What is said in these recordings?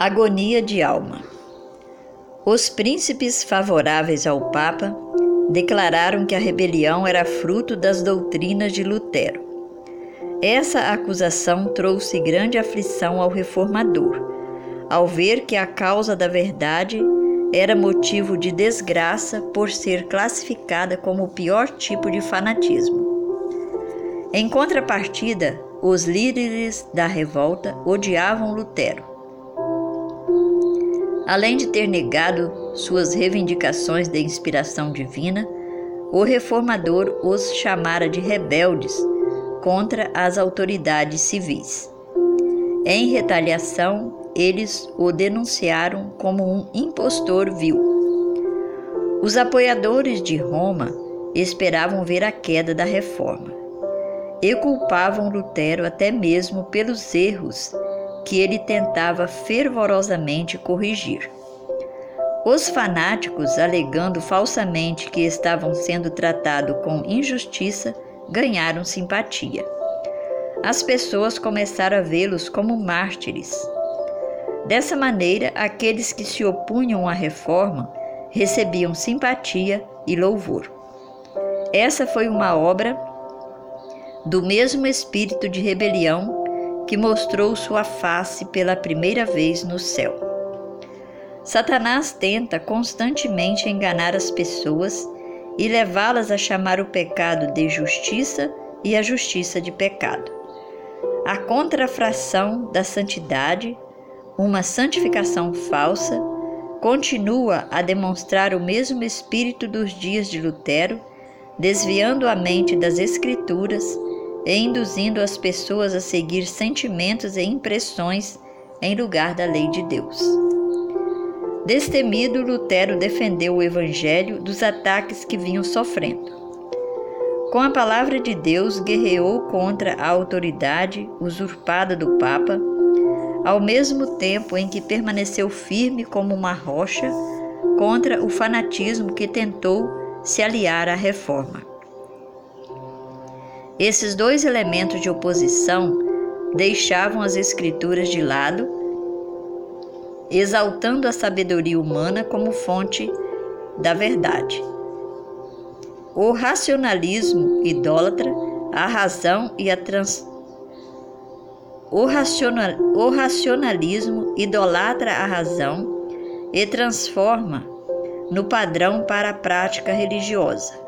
Agonia de alma. Os príncipes favoráveis ao Papa declararam que a rebelião era fruto das doutrinas de Lutero. Essa acusação trouxe grande aflição ao reformador, ao ver que a causa da verdade era motivo de desgraça por ser classificada como o pior tipo de fanatismo. Em contrapartida, os líderes da revolta odiavam Lutero Além de ter negado suas reivindicações de inspiração divina, o reformador os chamara de rebeldes contra as autoridades civis. Em retaliação, eles o denunciaram como um impostor vil. Os apoiadores de Roma esperavam ver a queda da reforma e culpavam Lutero até mesmo pelos erros que ele tentava fervorosamente corrigir. Os fanáticos, alegando falsamente que estavam sendo tratados com injustiça, ganharam simpatia. As pessoas começaram a vê-los como mártires. Dessa maneira, aqueles que se opunham à reforma recebiam simpatia e louvor. Essa foi uma obra do mesmo espírito de rebelião que mostrou sua face pela primeira vez no céu. Satanás tenta constantemente enganar as pessoas e levá-las a chamar o pecado de justiça e a justiça de pecado. A contrafração da santidade, uma santificação falsa, continua a demonstrar o mesmo espírito dos dias de Lutero, desviando a mente das Escrituras e induzindo as pessoas a seguir sentimentos e impressões em lugar da lei de Deus. Destemido, Lutero defendeu o Evangelho dos ataques que vinham sofrendo. Com a palavra de Deus, guerreou contra a autoridade usurpada do Papa, ao mesmo tempo em que permaneceu firme como uma rocha contra o fanatismo que tentou se aliar à reforma. Esses dois elementos de oposição deixavam as Escrituras de lado, exaltando a sabedoria humana como fonte da verdade. O racionalismo idólatra a razão e a trans o, racional, o racionalismo idolatra a razão e transforma no padrão para a prática religiosa.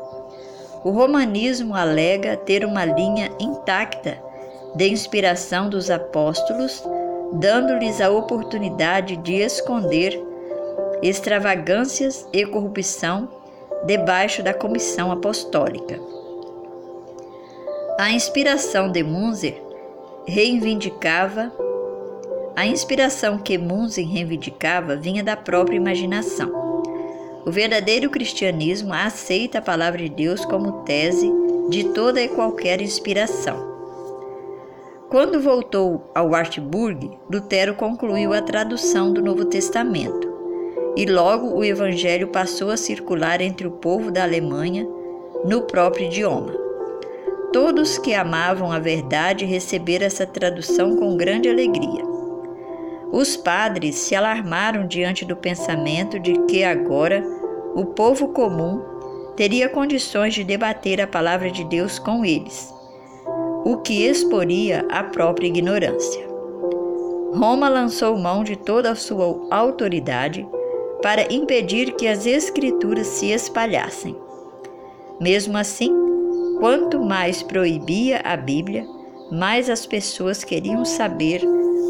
O romanismo alega ter uma linha intacta de inspiração dos apóstolos, dando-lhes a oportunidade de esconder extravagâncias e corrupção debaixo da comissão apostólica. A inspiração de Munzer reivindicava a inspiração que Munzer reivindicava vinha da própria imaginação. O verdadeiro cristianismo aceita a palavra de Deus como tese de toda e qualquer inspiração. Quando voltou ao Wartburg, Lutero concluiu a tradução do Novo Testamento e logo o Evangelho passou a circular entre o povo da Alemanha no próprio idioma. Todos que amavam a verdade receberam essa tradução com grande alegria. Os padres se alarmaram diante do pensamento de que agora o povo comum teria condições de debater a palavra de Deus com eles, o que exporia a própria ignorância. Roma lançou mão de toda a sua autoridade para impedir que as Escrituras se espalhassem. Mesmo assim, quanto mais proibia a Bíblia, mais as pessoas queriam saber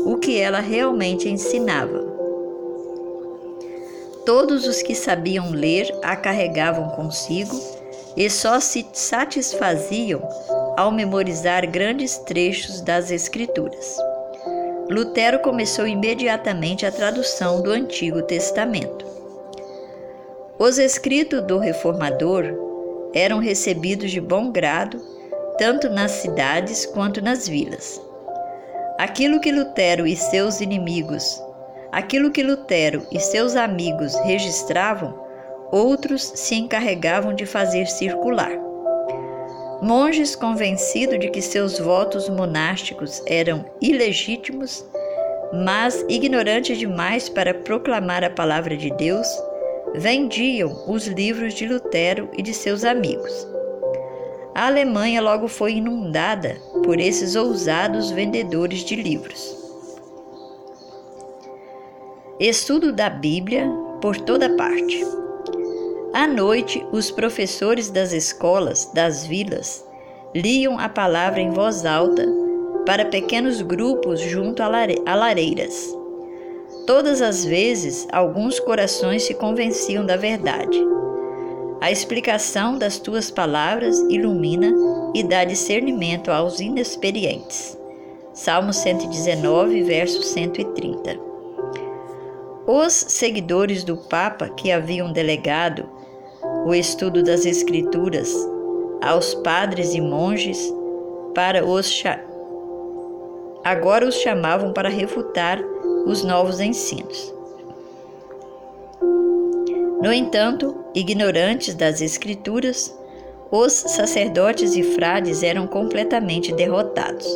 o que ela realmente ensinava. Todos os que sabiam ler a carregavam consigo e só se satisfaziam ao memorizar grandes trechos das Escrituras. Lutero começou imediatamente a tradução do Antigo Testamento. Os escritos do reformador eram recebidos de bom grado tanto nas cidades quanto nas vilas. Aquilo que Lutero e seus inimigos, aquilo que Lutero e seus amigos registravam, outros se encarregavam de fazer circular. Monges convencidos de que seus votos monásticos eram ilegítimos, mas ignorantes demais para proclamar a palavra de Deus, vendiam os livros de Lutero e de seus amigos. A Alemanha logo foi inundada por esses ousados vendedores de livros. Estudo da Bíblia por toda parte. À noite, os professores das escolas, das vilas, liam a palavra em voz alta para pequenos grupos junto a lareiras. Todas as vezes, alguns corações se convenciam da verdade. A explicação das tuas palavras ilumina e dá discernimento aos inexperientes. Salmo 119, verso 130. Os seguidores do Papa que haviam delegado o estudo das Escrituras aos padres e monges para os agora os chamavam para refutar os novos ensinos. No entanto, ignorantes das Escrituras, os sacerdotes e frades eram completamente derrotados.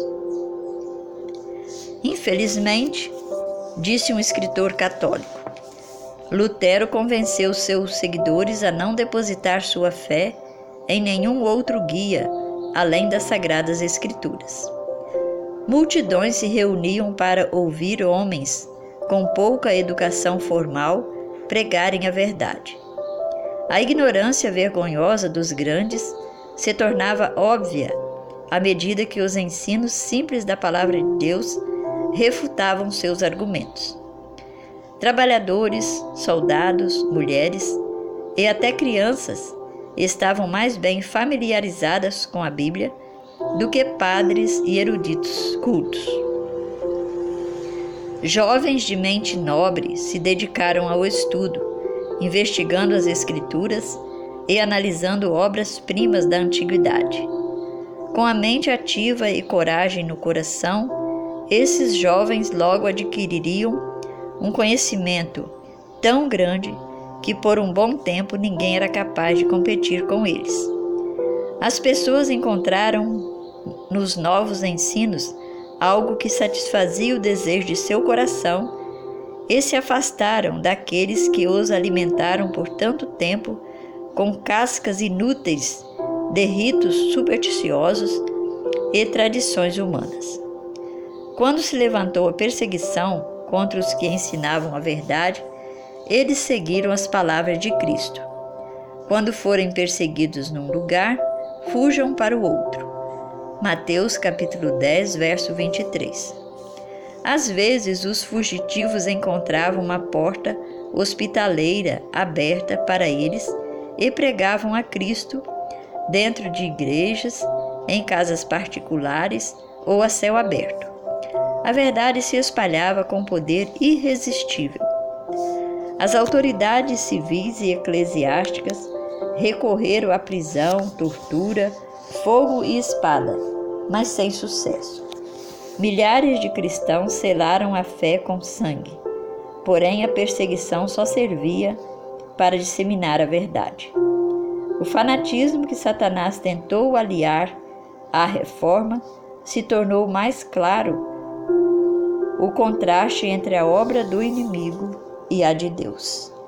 Infelizmente, disse um escritor católico, Lutero convenceu seus seguidores a não depositar sua fé em nenhum outro guia além das Sagradas Escrituras. Multidões se reuniam para ouvir homens com pouca educação formal pregarem a verdade. A ignorância vergonhosa dos grandes se tornava óbvia à medida que os ensinos simples da palavra de Deus refutavam seus argumentos. Trabalhadores, soldados, mulheres e até crianças estavam mais bem familiarizadas com a Bíblia do que padres e eruditos cultos. Jovens de mente nobre se dedicaram ao estudo, investigando as Escrituras e analisando obras-primas da antiguidade. Com a mente ativa e coragem no coração, esses jovens logo adquiririam um conhecimento tão grande que por um bom tempo ninguém era capaz de competir com eles. As pessoas encontraram nos novos ensinos algo que satisfazia o desejo de seu coração e se afastaram daqueles que os alimentaram por tanto tempo com cascas inúteis de ritos supersticiosos e tradições humanas. Quando se levantou a perseguição contra os que ensinavam a verdade, eles seguiram as palavras de Cristo. Quando forem perseguidos num lugar, fujam para o outro. Mateus capítulo 10, verso 23. Às vezes os fugitivos encontravam uma porta hospitaleira aberta para eles e pregavam a Cristo dentro de igrejas, em casas particulares ou a céu aberto. A verdade se espalhava com poder irresistível. As autoridades civis e eclesiásticas recorreram à prisão, tortura, fogo e espada, mas sem sucesso. Milhares de cristãos selaram a fé com sangue, porém a perseguição só servia para disseminar a verdade. O fanatismo que Satanás tentou aliar à reforma se tornou mais claro o contraste entre a obra do inimigo e a de Deus.